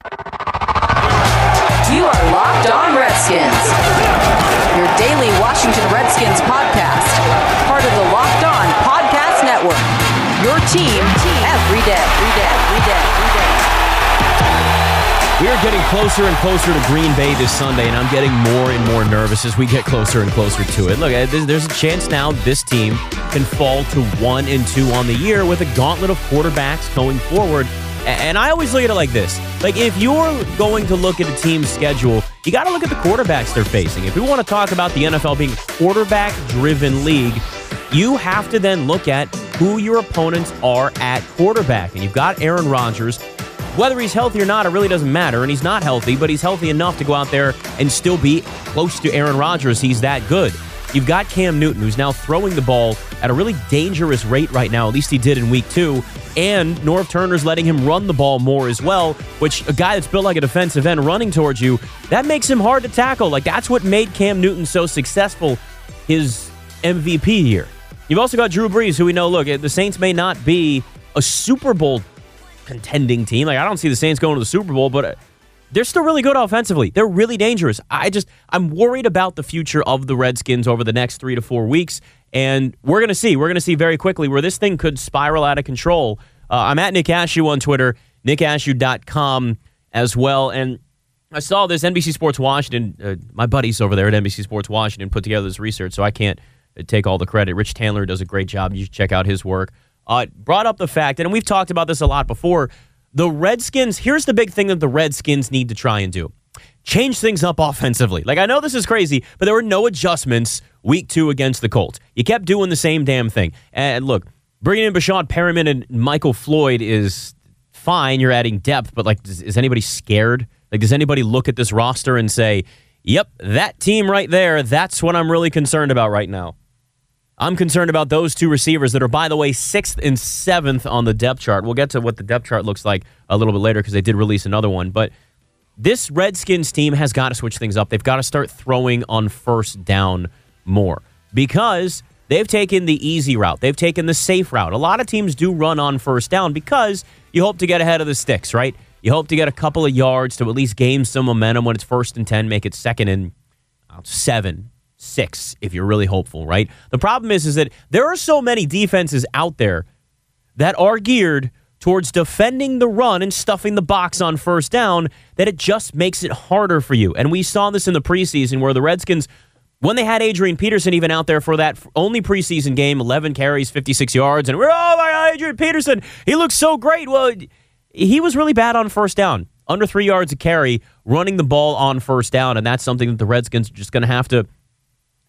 You are Locked On Redskins, your daily Washington Redskins podcast, part of the Locked On Podcast Network. Your team every day, every day, every day, every day. We are getting closer and closer to Green Bay this Sunday, and I'm getting more and more nervous as we get closer and closer to it. Look, there's a chance now this team can fall to one and two on the year with a gauntlet of quarterbacks going forward. And I always look at it like this. Like, if you're going to look at a team's schedule, you got to look at the quarterbacks they're facing. If we want to talk about the NFL being a quarterback driven league, you have to then look at who your opponents are at quarterback. And you've got Aaron Rodgers. Whether he's healthy or not, it really doesn't matter. And he's not healthy, but he's healthy enough to go out there and still be close to Aaron Rodgers. He's that good. You've got Cam Newton, who's now throwing the ball at a really dangerous rate right now. At least he did in week two. And Norv Turner's letting him run the ball more as well, which a guy that's built like a defensive end running towards you, that makes him hard to tackle. Like, that's what made Cam Newton so successful his MVP year. You've also got Drew Brees, who we know, look, the Saints may not be a Super Bowl contending team. Like, I don't see the Saints going to the Super Bowl, but they're still really good offensively. They're really dangerous. I just I'm worried about the future of the Redskins over the next 3 to 4 weeks and we're going to see. We're going to see very quickly where this thing could spiral out of control. Uh, I'm at Nick Ashooh on Twitter, nickashooh.com as well and I saw this NBC Sports Washington uh, my buddies over there at NBC Sports Washington put together this research so I can't uh, take all the credit. Rich Tandler does a great job. You should check out his work. Uh, brought up the fact, and we've talked about this a lot before, the Redskins, here's the big thing that the Redskins need to try and do change things up offensively. Like, I know this is crazy, but there were no adjustments week two against the Colts. You kept doing the same damn thing. And look, bringing in Breshad Perriman and Michael Floyd is fine. You're adding depth, but like, is anybody scared? Like, does anybody look at this roster and say, yep, that team right there, that's what I'm really concerned about right now? I'm concerned about those two receivers that are, by the way, sixth and seventh on the depth chart. We'll get to what the depth chart looks like a little bit later because they did release another one. But this Redskins team has got to switch things up. They've got to start throwing on first down more because they've taken the easy route. They've taken the safe route. A lot of teams do run on first down because you hope to get ahead of the sticks, right? You hope to get a couple of yards to at least gain some momentum when it's first and 10, make it second and seven, six if you're really hopeful, right? The problem is is that there are so many defenses out there that are geared towards defending the run and stuffing the box on first down that it just makes it harder for you. And we saw this in the preseason where the Redskins when they had Adrian Peterson even out there for that only preseason game, 11 carries, 56 yards, and we're, oh my God, Adrian Peterson, he looks so great. Well, he was really bad on first down, under three yards a carry, running the ball on first down, and that's something that the Redskins are just going to have to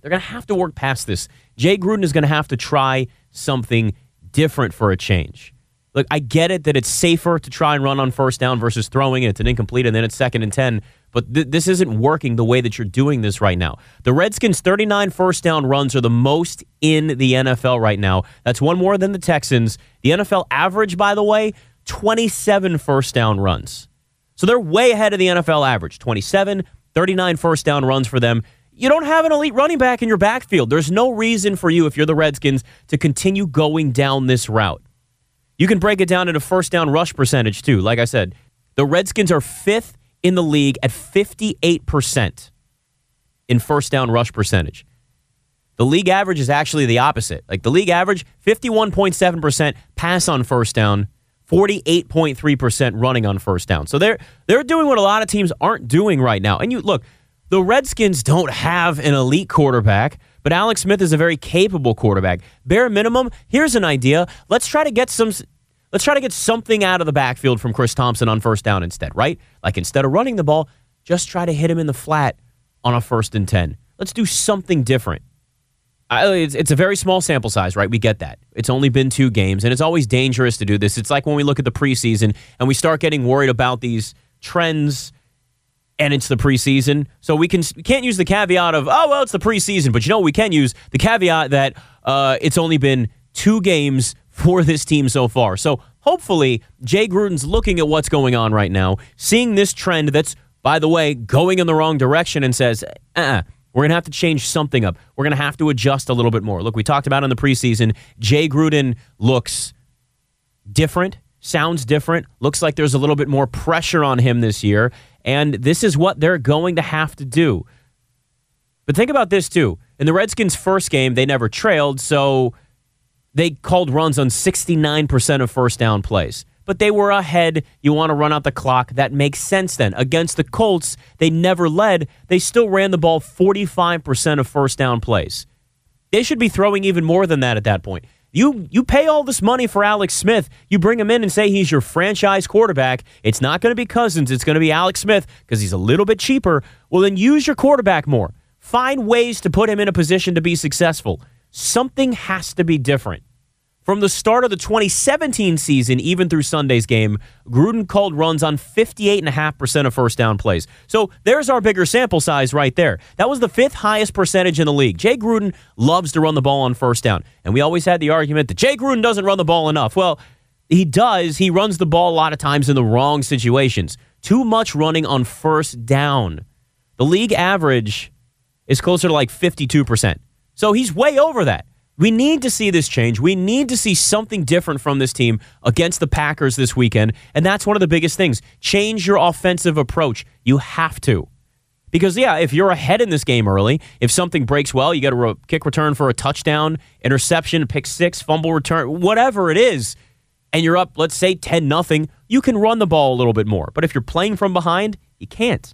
they're going to have to work past this. Jay Gruden is going to have to try something different for a change. Look, I get it that it's safer to try and run on first down versus throwing it. It's an incomplete and then it's second and 10. But th- this isn't working the way that you're doing this right now. The Redskins' 39 first down runs are the most in the NFL right now. That's one more than the Texans. The NFL average, by the way, 27 first down runs. So they're way ahead of the NFL average 27, 39 first down runs for them you don't have an elite running back in your backfield. There's no reason for you, if you're the Redskins, to continue going down this route. You can break it down into first down rush percentage, too. Like I said, the Redskins are fifth in the league at 58% in first down rush percentage. The league average is actually the opposite. Like the league average, 51.7% pass on first down, 48.3% running on first down. So they're they're doing what a lot of teams aren't doing right now. And you look, the Redskins don't have an elite quarterback, but Alex Smith is a very capable quarterback. Bare minimum, here's an idea. Let's try to get some let's try to get something out of the backfield from Chris Thompson on first down instead, right? Like instead of running the ball, just try to hit him in the flat on a first and 10. Let's do something different. it's, it's a very small sample size, right? We get that. It's only been two games, and it's always dangerous to do this. It's like when we look at the preseason and we start getting worried about these trends and it's the preseason. So we can we can't use the caveat of oh well it's the preseason, but you know we can use the caveat that uh, it's only been two games for this team so far. So hopefully Jay Gruden's looking at what's going on right now, seeing this trend that's by the way going in the wrong direction, and says, uh. We're to have to change something up. We're to have to adjust a little bit more. Look, we talked about in the preseason, Jay Gruden looks different, sounds different, looks like there's a little bit more pressure on him this year. And this is what they're going to have to do. But think about this too. In the Redskins' first game, they never trailed, so they called runs on 69% of first down plays. But they were ahead. You want to run out the clock. That makes sense then. Against the Colts, they never led. They still ran the ball 45% of first down plays. They should be throwing even more than that at that point. You you pay all this money for Alex Smith. You bring him in and say he's your franchise quarterback. It's not going to be Cousins. It's going to be Alex Smith because he's a little bit cheaper. Well, then use your quarterback more. Find ways to put him in a position to be successful. Something has to be different. From the start of the 2017 season, even through Sunday's game, Gruden called runs on 58.5% of first down plays. So there's our bigger sample size right there. That was the fifth highest percentage in the league. Jay Gruden loves to run the ball on first down. And we always had the argument that Jay Gruden doesn't run the ball enough. Well, he does. He runs the ball a lot of times in the wrong situations. Too much running on first down. The league average is closer to like 52%. So he's way over that. We need to see this change. We need to see something different from this team against the Packers this weekend. And that's one of the biggest things. Change your offensive approach. You have to. Because, yeah, if you're ahead in this game early, if something breaks well, you get a re- kick return for a touchdown, interception, pick six, fumble return, whatever it is, and you're up, let's say 10 nothing, you can run the ball a little bit more. But if you're playing from behind, you can't.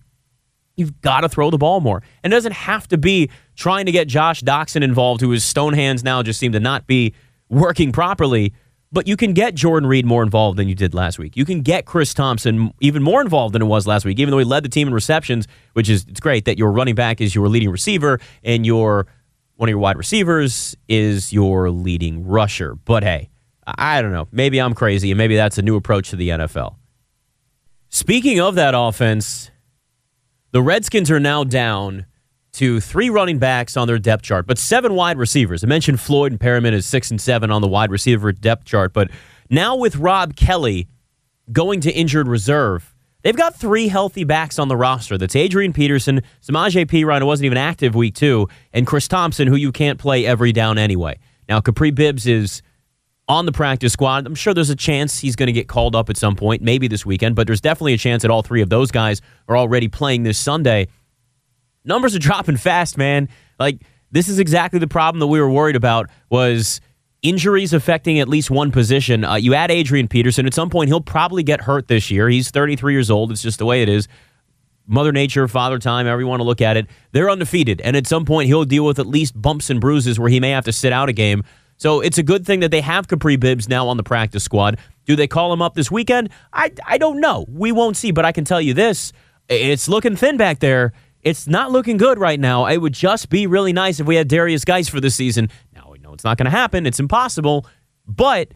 You've got to throw the ball more. And it doesn't have to be trying to get Josh Doctson involved, who his stone hands now just seem to not be working properly. But you can get Jordan Reed more involved than you did last week. You can get Chris Thompson even more involved than it was last week, even though he led the team in receptions, which is it's great that your running back is your leading receiver and your one of your wide receivers is your leading rusher. But hey, I don't know. Maybe I'm crazy, and maybe that's a new approach to the NFL. Speaking of that offense, the Redskins are now down to three running backs on their depth chart, but seven wide receivers. I mentioned Floyd and Perriman as six and seven on the wide receiver depth chart, but now with Rob Kelly going to injured reserve, they've got three healthy backs on the roster. That's Adrian Peterson, Samaje Perine, who wasn't even active week two, and Chris Thompson, who you can't play every down anyway. Now, Capri Bibbs is on the practice squad. I'm sure there's a chance he's going to get called up at some point, maybe this weekend, but there's definitely a chance that all three of those guys are already playing this Sunday. Numbers are dropping fast, man. Like this is exactly the problem that we were worried about was injuries affecting at least one position. Uh, you add Adrian Peterson, at some point he'll probably get hurt this year. He's 33 years old. It's just the way it is. Mother Nature, Father Time, however you want to look at it, they're undefeated. And at some point, he'll deal with at least bumps and bruises where he may have to sit out a game. So it's a good thing that they have Capri Bibbs now on the practice squad. Do they call him up this weekend? I, I don't know. We won't see, but I can tell you this it's looking thin back there. It's not looking good right now. It would just be really nice if we had Darius Guice for the season. Now, we know it's not going to happen. It's impossible, but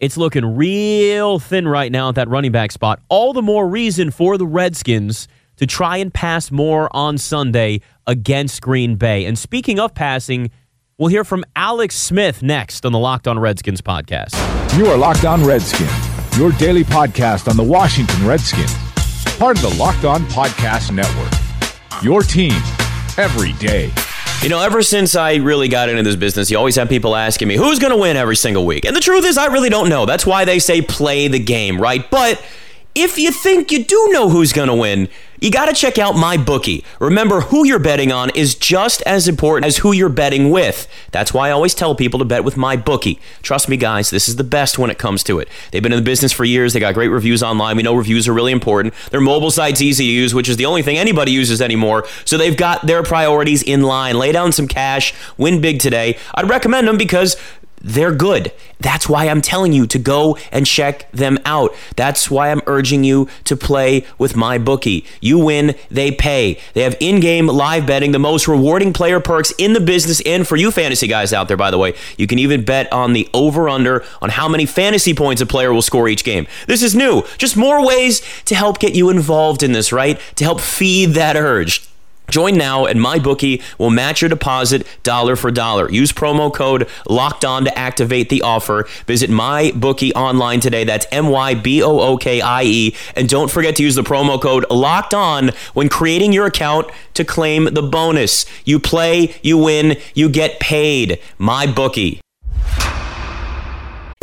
it's looking real thin right now at that running back spot. All the more reason for the Redskins to try and pass more on Sunday against Green Bay. And speaking of passing, We'll hear from Alex Smith next on the Locked On Redskins podcast. You are Locked On Redskins, your daily podcast on the Washington Redskins, part of the Locked On Podcast Network. Your team every day. You know, ever since I really got into this business, you always have people asking me, who's going to win every single week? And the truth is, I really don't know. That's why they say play the game, right? But if you think you do know who's going to win, you got to check out my bookie. Remember, who you're betting on is just as important as who you're betting with. That's why I always tell people to bet with my bookie. Trust me, guys, this is the best when it comes to it. They've been in the business for years. They got great reviews online. We know reviews are really important. Their mobile site's easy to use, which is the only thing anybody uses anymore. So they've got their priorities in line. Lay down some cash, win big today. I'd recommend them because they're good. That's why I'm telling you to go and check them out. That's why I'm urging you to play with my bookie. You win, they pay. They have in-game live betting, the most rewarding player perks in the business and for you fantasy guys out there by the way. You can even bet on the over/under on how many fantasy points a player will score each game. This is new. Just more ways to help get you involved in this, right? To help feed that urge. Join now and MyBookie will match your deposit dollar for dollar. Use promo code locked on to activate the offer. Visit MyBookie online today. That's M Y B O O K I E. And don't forget to use the promo code locked on when creating your account to claim the bonus. You play, you win, you get paid. MyBookie.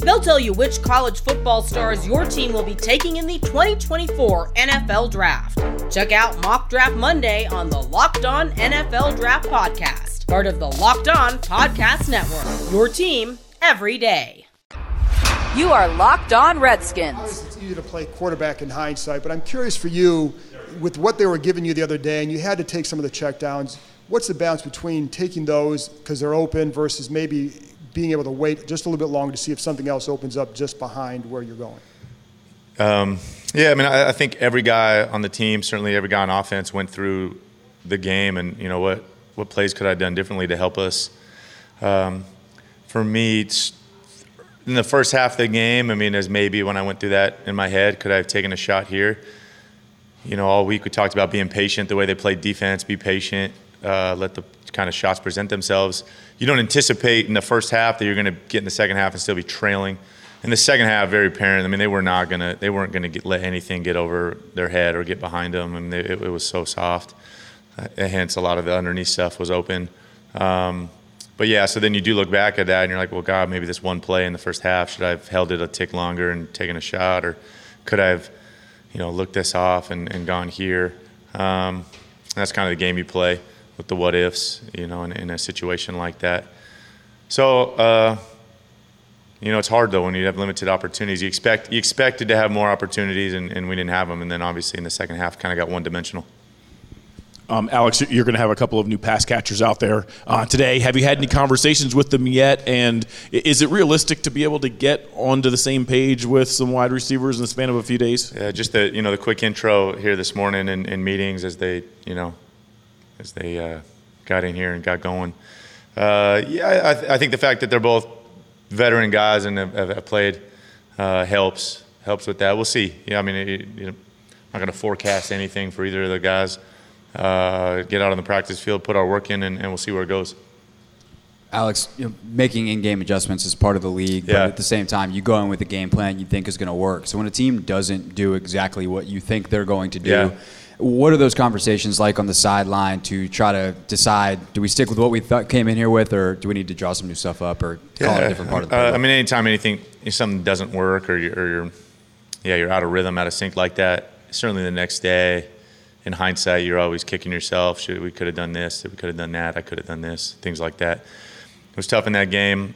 They'll tell you which college football stars your team will be taking in the 2024 NFL Draft. Check out Mock Draft Monday on the Locked On NFL Draft Podcast, part of the Locked On Podcast Network. Your team every day. You are Locked On Redskins. It's easy to play quarterback in hindsight, but I'm curious for you, with what they were giving you the other day, and you had to take some of the checkdowns. What's the balance between taking those because they're open versus maybe being able to wait just a little bit longer to see if something else opens up just behind where you're going? Um, yeah, I mean, I, I, think every guy on the team, certainly every guy on offense, went through the game, and you know what what plays could I have done differently to help us. Um, for me, in the first half of the game, I mean, as maybe when I went through that in my head, could I have taken a shot here? You know, all week we talked about being patient, the way they played defense, be patient, uh, let the kind of shots present themselves. You don't anticipate in the first half that you're going to get in the second half and still be trailing. In the second half, very apparent. I mean, they were not going to, they weren't going to let anything get over their head or get behind them. I mean, it, it, was so soft. Uh, hence, a lot of the underneath stuff was open. Um, but yeah, so then you do look back at that and you're like, well, God, maybe this one play in the first half, should I have held it a tick longer and taken a shot? Or could I have, you know, looked this off and, and gone here? Um, that's kind of the game you play with the what ifs, you know, in, in a situation like that. So, uh, you know, it's hard though when you have limited opportunities. You expect you expected to have more opportunities, and, and we didn't have them. And then obviously in the second half, kind of got one dimensional. Um, Alex, you're going to have a couple of new pass catchers out there uh, today. Have you had any conversations with them yet? And is it realistic to be able to get onto the same page with some wide receivers in the span of a few days? Yeah, just the you know the quick intro here this morning in, in meetings as they you know as they uh, got in here and got going. Uh, yeah, I, th- I, think the fact that they're both veteran guys and have, have played uh, helps helps with that. We'll see. Yeah, I mean, it, you know, I'm not going to forecast anything for either of the guys. Uh, get out on the practice field, put our work in, and, and we'll see where it goes. Alex, you know, making in-game adjustments is part of the league, but at the same time, you go in with a game plan you think is going to work. So when a team doesn't do exactly what you think they're going to do, yeah. What are those conversations like on the sideline to try to decide do we stick with what we thought came in here with, or do we need to draw some new stuff up, or call yeah. it a different part of the? Uh, I mean, anytime anything if something doesn't work, or you're, or you're, yeah, you're out of rhythm, out of sync like that. Certainly, the next day, in hindsight, you're always kicking yourself. Should we could have done this? We could have done that. I could have done this. Things like that. It was tough in that game.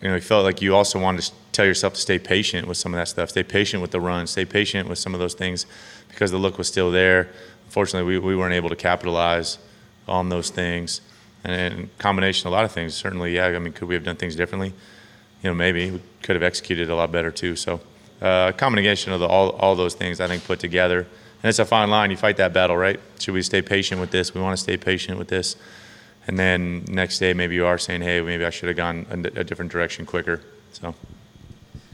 You know, you felt like you also wanted to tell yourself to stay patient with some of that stuff. Stay patient with the run. Stay patient with some of those things because the look was still there. Unfortunately, we, we weren't able to capitalize on those things. And combination, a lot of things. Certainly, yeah. I mean, could we have done things differently? You know, maybe we could have executed a lot better too. So, uh, combination of the, all all those things, I think, put together. And it's a fine line. You fight that battle, right? Should we stay patient with this? We want to stay patient with this. And then next day, maybe you are saying, hey, maybe I should have gone a, a different direction quicker. So.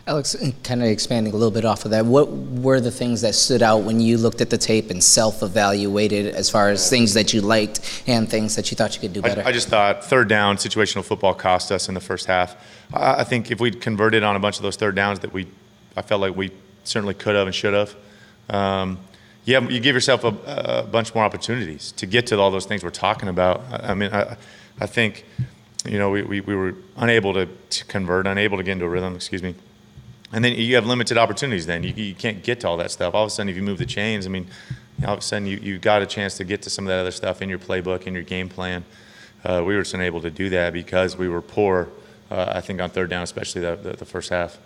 Alex, kind of expanding a little bit off of that, what were the things that stood out when you looked at the tape and self evaluated as far as things that you liked and things that you thought you could do better? I, I just thought third down, situational football cost us in the first half. I, I think if we'd converted on a bunch of those third downs that we, I felt like we certainly could have and should have. Um, yeah, you give yourself a, a, bunch more opportunities to get to all those things we're talking about. I, I mean, I, I think, you know, we, we, we were unable to, to convert, unable to get into a rhythm, excuse me and then you have limited opportunities. Then you, you can't get to all that stuff. All of a sudden, if you move the chains, I mean, all of a sudden you, you got a chance to get to some of that other stuff in your playbook, in your game plan. Uh, we were just unable to do that because we were poor, uh, I think, on third down, especially the, the, the first half.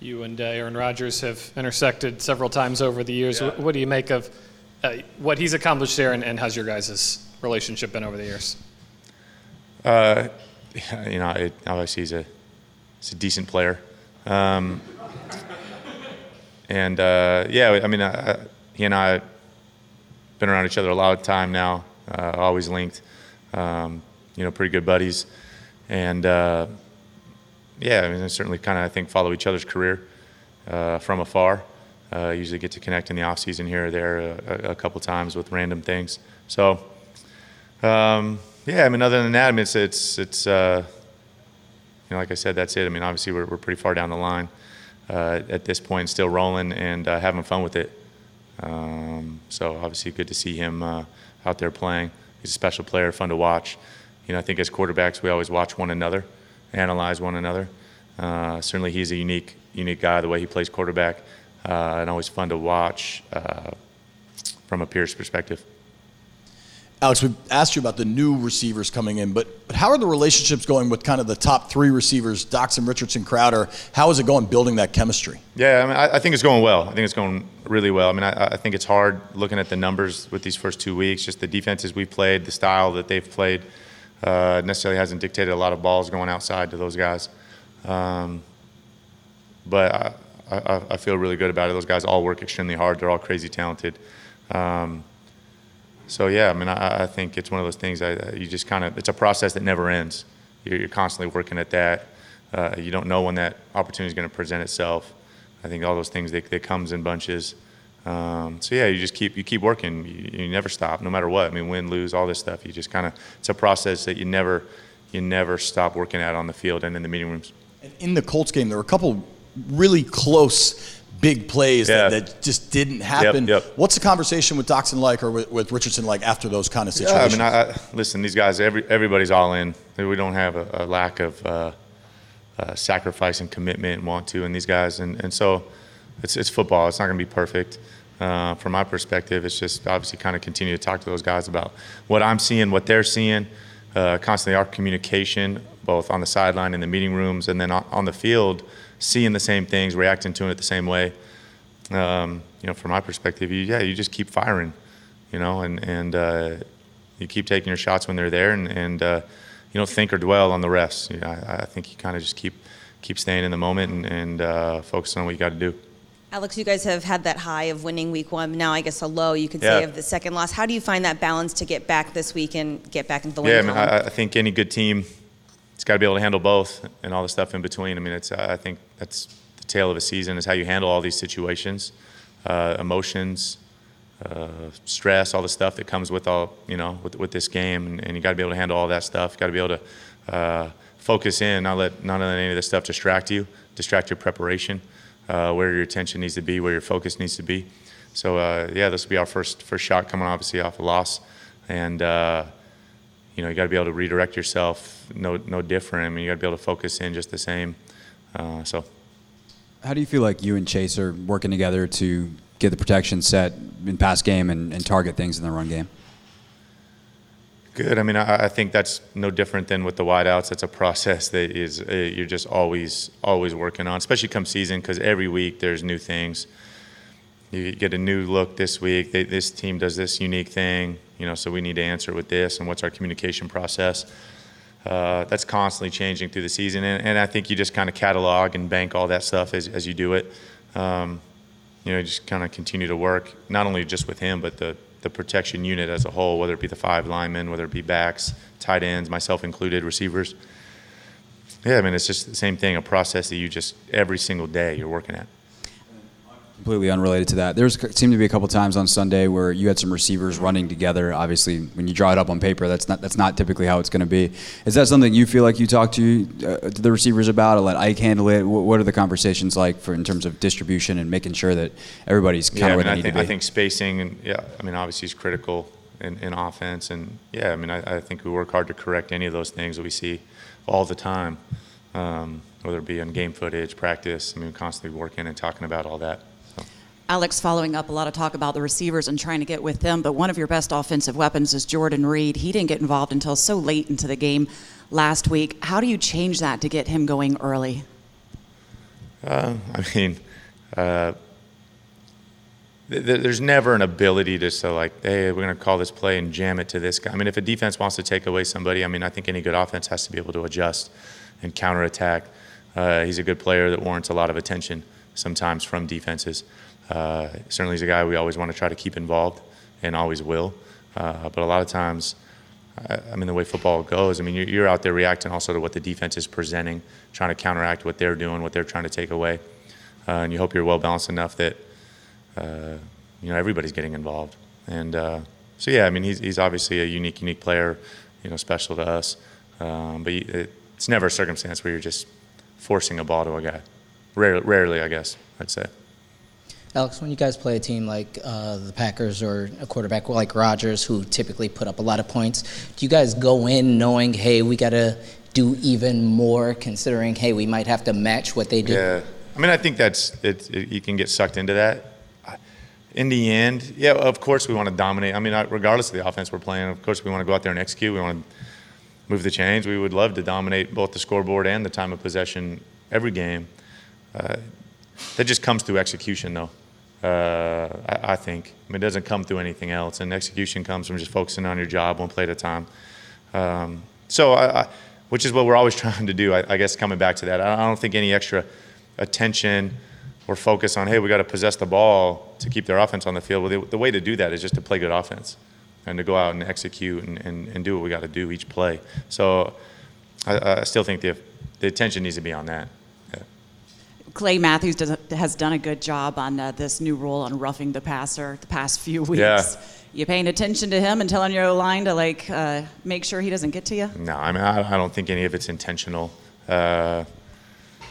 You and uh, Aaron Rodgers have intersected several times over the years. Yeah. What, what, do you make of uh, what he's accomplished there, and, and how's your guys' relationship been over the years? Uh, you know, it, obviously he's a, he's a decent player. Um, and uh, yeah, I mean, he and I been around each other a lot of time now, uh, always linked. Um, you know, pretty good buddies, and uh, yeah, I mean, I certainly kind of I think follow each other's career uh, from afar. Uh, usually get to connect in the off season here or there a, a couple times with random things. So um, yeah, I mean, other than that, I mean, it's it's it's uh, know, like I said, that's it. I mean, obviously we're we're pretty far down the line uh, at this point, still rolling and having fun with it. Um, so obviously, good to see him uh, out there playing. He's a special player, fun to watch. You know, I think as quarterbacks, we always watch one another, analyze one another. Uh, certainly, he's a unique, unique guy. The way he plays quarterback, uh, and always fun to watch uh, from a peer's perspective. Alex, we asked you about the new receivers coming in, but, but how are the relationships going with kind of the top three receivers, Doctson, Richardson, Crowder? How is it going building that chemistry? Yeah, I, mean, I, I think it's going well. I think it's going really well. I mean, I, I, think it's hard looking at the numbers with these first two weeks, just the defenses we've played, the style that they've played uh, necessarily hasn't dictated a lot of balls going outside to those guys. Um, but I, I, feel really good about it. Those guys all work extremely hard. They're all crazy talented. Um, so yeah, I mean, I, I think it's one of those things that you just kind of it's a process that never ends. You're, you're constantly working at that. Uh, you don't know when that opportunity is going to present itself. I think all those things they, they comes in bunches. Um, so yeah, you just keep you keep working. You, you, never stop, no matter what. I mean, win, lose, all this stuff. You just kind of it's a process that you never you never stop working at on the field and in the meeting rooms. In the Colts game, there were a couple really close big plays yeah. that, that, just didn't happen. Yep, yep. What's the conversation with Doctson like or with, with, Richardson like after those kind of situations? Yeah, I mean, I, I, listen, these guys, every, everybody's all in. We don't have a, a lack of uh, uh, sacrifice and commitment and want to in these guys. And, and so it's, it's football. It's not going to be perfect. Uh, from my perspective, it's just obviously kind of continue to talk to those guys about what I'm seeing, what they're seeing, uh, constantly our communication, both on the sideline in the meeting rooms and then on the field – seeing the same things, reacting to it the same way. Um, you know, from my perspective, you, yeah, you just keep firing, you know, and and uh, you keep taking your shots when they're there, and, and uh, you don't think or dwell on the rest. You know, I, I think you kind of just keep keep staying in the moment and, and uh, focus on what you got to do. Alex, you guys have had that high of winning week one. Now, I guess a low, you could say, of the second loss. How do you find that balance to get back this week and get back into the win? Yeah, I, mean, I, I think any good team it's got to be able to handle both and all the stuff in between. I mean, it's I think that's the tale of a season is how you handle all these situations, uh, emotions, uh, stress, all the stuff that comes with all you know with, with this game, and, and you got to be able to handle all that stuff. Got to be able to uh, focus in, not let none of any of this stuff distract you, distract your preparation, uh, where your attention needs to be, where your focus needs to be. So uh, yeah, this will be our first first shot coming obviously off a loss, and uh, you know, you got to be able to redirect yourself no, no different. I mean, you got to be able to focus in just the same. Uh, so, how do you feel like you and Chase are working together to get the protection set in pass game and, and target things in the run game? Good. I mean, I, I, think that's no different than with the wideouts. It's a process that is uh, you're just always always working on, especially come season, because every week there's new things. You get a new look this week. They, this team does this unique thing you know, so we need to answer with this and what's our communication process. Uh, that's constantly changing through the season, and, and I think you just kind of catalog and bank all that stuff as, as you do it. Um, you know, just kind of continue to work, not only just with him, but the, the protection unit as a whole, whether it be the five linemen, whether it be backs, tight ends, myself included, receivers. Yeah, I mean, it's just the same thing, a process that you just every single day you're working at completely unrelated to that. There seemed to be a couple times on Sunday where you had some receivers running together. Obviously, when you draw it up on paper, that's not that's not typically how it's going to be. Is that something you feel like you talk to, uh, to the receivers about, or let Ike handle it? What are the conversations like for in terms of distribution and making sure that everybody's kind yeah, of where I mean, they need think, to be? I think spacing and yeah, I mean obviously is critical in, in offense, and yeah, I mean I, I, think we work hard to correct any of those things that we see all the time. Um, whether it be on game footage, practice, I mean, constantly working and talking about all that. Alex, following up a lot of talk about the receivers and trying to get with them, but one of your best offensive weapons is Jordan Reed. He didn't get involved until so late into the game last week. How do you change that to get him going early? Uh, I mean, uh, th- there's never an ability to say like, hey, we're going to call this play and jam it to this guy. I mean, if a defense wants to take away somebody, I mean, I think any good offense has to be able to adjust and counterattack. Uh, he's a good player that warrants a lot of attention sometimes from defenses. Uh, certainly, he's a guy we always want to try to keep involved and always will. Uh, but a lot of times, I mean, the way football goes, I mean, you're out there reacting also to what the defense is presenting, trying to counteract what they're doing, what they're trying to take away. Uh, and you hope you're well balanced enough that, uh, you know, everybody's getting involved. And uh, so, yeah, I mean, he's, he's obviously a unique, unique player, you know, special to us. Um, but it's never a circumstance where you're just forcing a ball to a guy. Rarely, rarely I guess, I'd say. Alex, when you guys play a team like uh, the Packers or a quarterback like Rodgers, who typically put up a lot of points, do you guys go in knowing, hey, we got to do even more, considering, hey, we might have to match what they do? Yeah, I mean, I think that's it, it, you can get sucked into that. In the end, yeah, of course we want to dominate. I mean, regardless of the offense we're playing, of course we want to go out there and execute. We want to move the chains. We would love to dominate both the scoreboard and the time of possession every game. Uh, that just comes through execution, though. Uh, I, I, think. I mean, it doesn't come through anything else, and execution comes from just focusing on your job one play at a time. Um, so, I, I, which is what we're always trying to do. I, guess coming back to that, I don't think any extra attention or focus on, hey, we got to possess the ball to keep their offense on the field. Well, the, the way to do that is just to play good offense and to go out and execute and, and, and do what we got to do each play. So, I, still think the the attention needs to be on that. Clay Matthews does, has done a good job on uh, this new rule on roughing the passer the past few weeks. Yeah. You paying attention to him and telling your line to like uh, make sure he doesn't get to you? No, I mean I, I don't think any of it's intentional. Uh,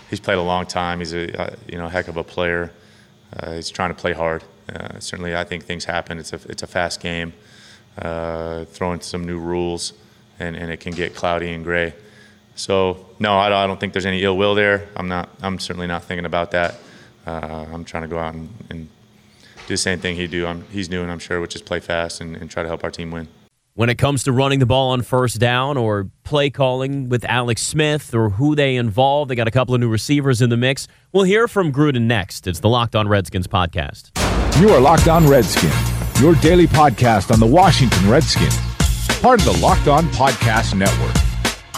he's played a long time. He's a uh, you know heck of a player. Uh, he's trying to play hard. Uh, certainly, I think things happen. It's a it's a fast game. throwing some new rules, and, and it can get cloudy and gray. So no, I don't, I don't think there's any ill will there. I'm not. I'm certainly not thinking about that. Uh, I'm trying to go out and, and, do the same thing he do. I'm, he's doing, I'm sure, which is play fast and, and try to help our team win. When it comes to running the ball on first down or play calling with Alex Smith or who they involve, they got a couple of new receivers in the mix. We'll hear from Gruden next. It's the Locked On Redskins podcast. You are Locked On Redskins, your daily podcast on the Washington Redskins, part of the Locked On Podcast Network.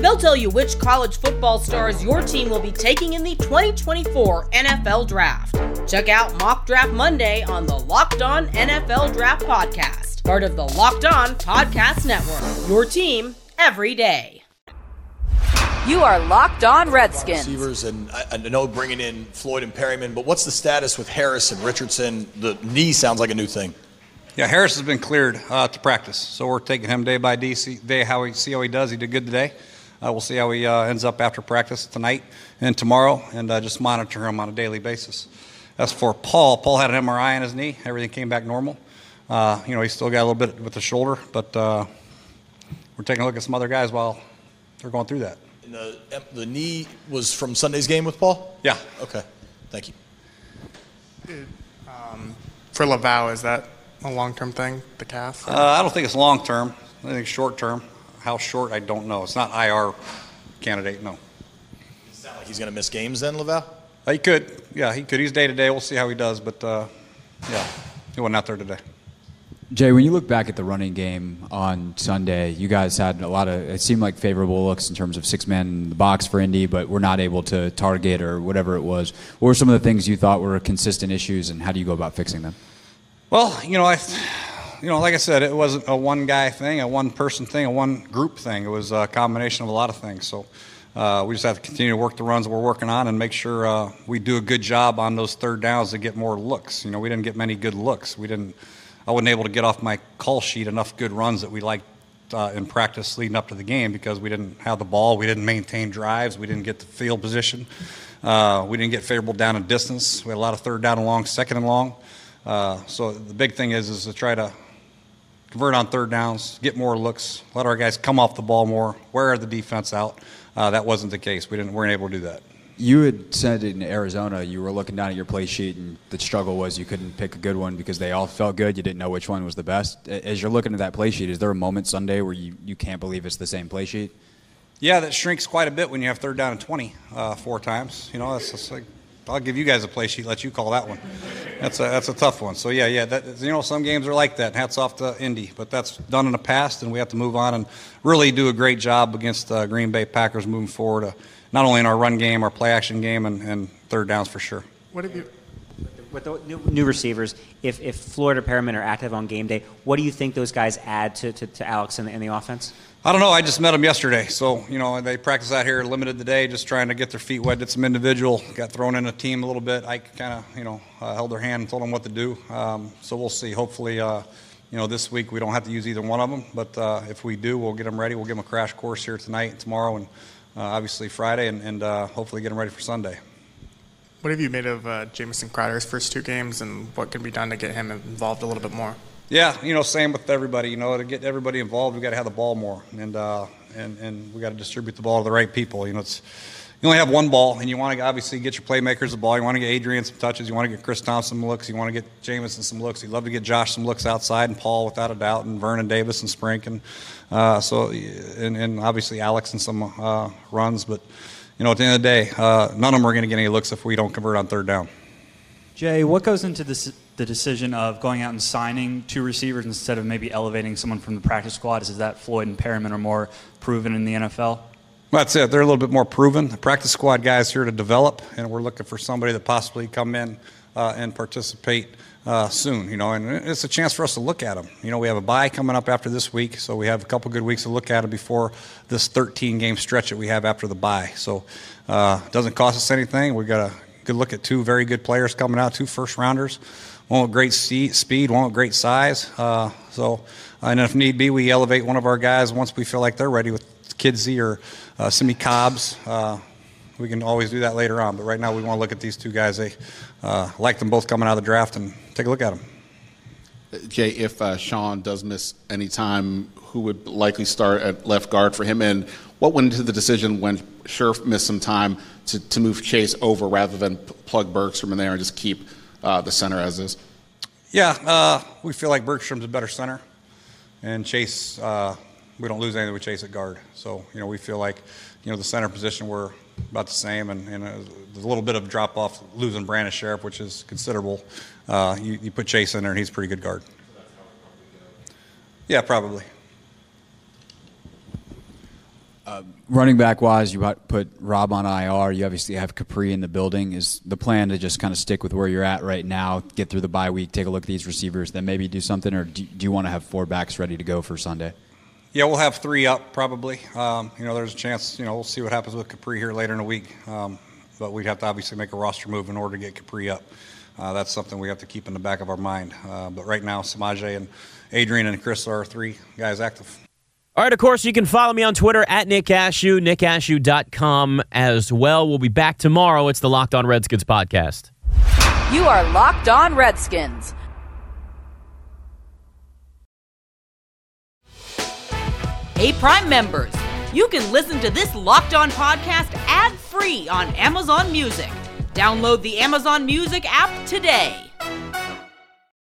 They'll tell you which college football stars your team will be taking in the 2024 NFL Draft. Check out Mock Draft Monday on the Locked On NFL Draft Podcast, part of the Locked On Podcast Network. Your team every day. You are Locked On Redskins. Receivers, and I, I know bringing in Floyd and Perriman, but what's the status with Harris and Richardson? The knee sounds like a new thing. Yeah, Harris has been cleared uh, to practice, so we're taking him day by day, see, day how he see how he does. He did good today. Uh, we'll see how he uh, ends up after practice tonight and tomorrow, and uh, just monitor him on a daily basis. As for Paul, Paul had an MRI on his knee. Everything came back normal. Uh, you know, he's still got a little bit with the shoulder, but uh, we're taking a look at some other guys while they're going through that. The, the, knee was from Sunday's game with Paul? Yeah. Okay. Thank you. Um, for Lauvao, is that a long term thing, the calf? Uh, I don't think it's long term. I think short term. How short, I don't know. It's not IR candidate, no. Does like he's going to miss games then, Lauvao? Uh, he could. Yeah, he could. He's day to day. We'll see how he does, but uh, yeah, he wasn't out there today. Jay, when you look back at the running game on Sunday, you guys had a lot of, it seemed like favorable looks in terms of six men in the box for Indy, but we're not able to target or whatever it was. What were some of the things you thought were consistent issues, and how do you go about fixing them? Well, you know, I you know, like I said, it wasn't a one guy thing, a one person thing, a one group thing. It was a combination of a lot of things. So uh, we just have to continue to work the runs we're working on and make sure uh, we do a good job on those third downs to get more looks. You know, we didn't get many good looks. We didn't. I wasn't able to get off my call sheet enough good runs that we liked uh, in practice leading up to the game because we didn't have the ball, we didn't maintain drives, we didn't get the field position, uh, we didn't get favorable down and distance. We had a lot of third down and long, second and long. Uh, so the big thing is is to try to convert on third downs, get more looks, let our guys come off the ball more, wear the defense out. Uh, that wasn't the case. We didn't weren't able to do that. You had said in Arizona you were looking down at your play sheet and the struggle was you couldn't pick a good one because they all felt good. You didn't know which one was the best. As you're looking at that play sheet, is there a moment Sunday where you, you can't believe it's the same play sheet? Yeah, that shrinks quite a bit when you have third down and 20 uh, four times. You know, that's just like I'll give you guys a play sheet. Let you call that one. That's a that's a tough one. So yeah, yeah. That, you know, some games are like that. Hats off to Indy, but that's done in the past, and we have to move on and really do a great job against uh, Green Bay Packers moving forward. Uh, not only in our run game, our play action game, and, and third downs for sure. What have you? With the new, new receivers, if, if Florida Perriman are active on game day, what do you think those guys add to, to, to Alex and the, in the offense? I don't know. I just met them yesterday, so you know they practice out here limited today, just trying to get their feet wet. Did some individual, got thrown in a team a little bit. I kind of you know uh, held their hand and told them what to do. Um, so we'll see. Hopefully, uh, you know this week we don't have to use either one of them, but uh, if we do, we'll get them ready. We'll give them a crash course here tonight, and tomorrow, and uh, obviously Friday, and, and uh, hopefully get them ready for Sunday. What have you made of uh, Jamison Crowder's first two games, and what can be done to get him involved a little bit more? Yeah, you know, same with everybody. You know, to get everybody involved, we got to have the ball more, and uh, and and we got to distribute the ball to the right people. You know, it's you only have one ball, and you want to obviously get your playmakers the ball. You want to get Adrian some touches. You want to get Chris Thompson some looks. You want to get Jamison some looks. You'd love to get Josh some looks outside, and Paul without a doubt, and Vernon Davis and Sprink, and uh, so and, and obviously Alex and some uh, runs. But you know, at the end of the day, uh, none of them are going to get any looks if we don't convert on third down. Jay, what goes into this, the decision of going out and signing two receivers instead of maybe elevating someone from the practice squad? Is that Floyd and Perriman are more proven in the NFL? That's it. They're a little bit more proven. The practice squad guys here to develop, and we're looking for somebody to possibly come in uh, and participate uh, soon. You know, and it's a chance for us to look at them. You know, we have a bye coming up after this week, so we have a couple good weeks to look at them before this 13 game stretch that we have after the bye. So uh, doesn't cost us anything. We got a good look at two very good players coming out, two first rounders. With great speed, with great size. Uh, so, and if need be, we elevate one of our guys once we feel like they're ready with Kidsy or uh, Simmie Cobbs. Uh, we can always do that later on. But right now, we want to look at these two guys. They uh, like them both coming out of the draft and take a look at them. Jay, if uh, Shawn does miss any time, who would likely start at left guard for him? And what went into the decision when Scherff missed some time to, to move Chase over rather than plug Bergstrom in there and just keep uh, the center as is? Yeah, uh, we feel like Bergstrom's a better center, and Chase. Uh, we don't lose anything with Chase at guard. So you know we feel like you know the center position we're about the same, and, and a, a little bit of drop off losing Brandon Scherff, which is considerable. Uh, you, you put Chase in there, and he's a pretty good guard. Yeah, probably. Uh, running back wise, you put Rob on IR. You obviously have Capri in the building. Is the plan to just kind of stick with where you're at right now, get through the bye week, take a look at these receivers, then maybe do something, or do, do you want to have four backs ready to go for Sunday? Yeah, we'll have three up probably. Um, you know, there's a chance. You know, we'll see what happens with Capri here later in the week. Um, but we'd have to obviously make a roster move in order to get Capri up. Uh, that's something we have to keep in the back of our mind. Uh, but right now, Samaje and Adrian and Chris are our three guys active. All right, of course, you can follow me on Twitter at Nick Ashooh, nickashooh.com as well. We'll be back tomorrow. It's the Locked On Redskins podcast. You are Locked On Redskins. Hey, Prime members, you can listen to this Locked On podcast ad free on Amazon Music. Download the Amazon Music app today.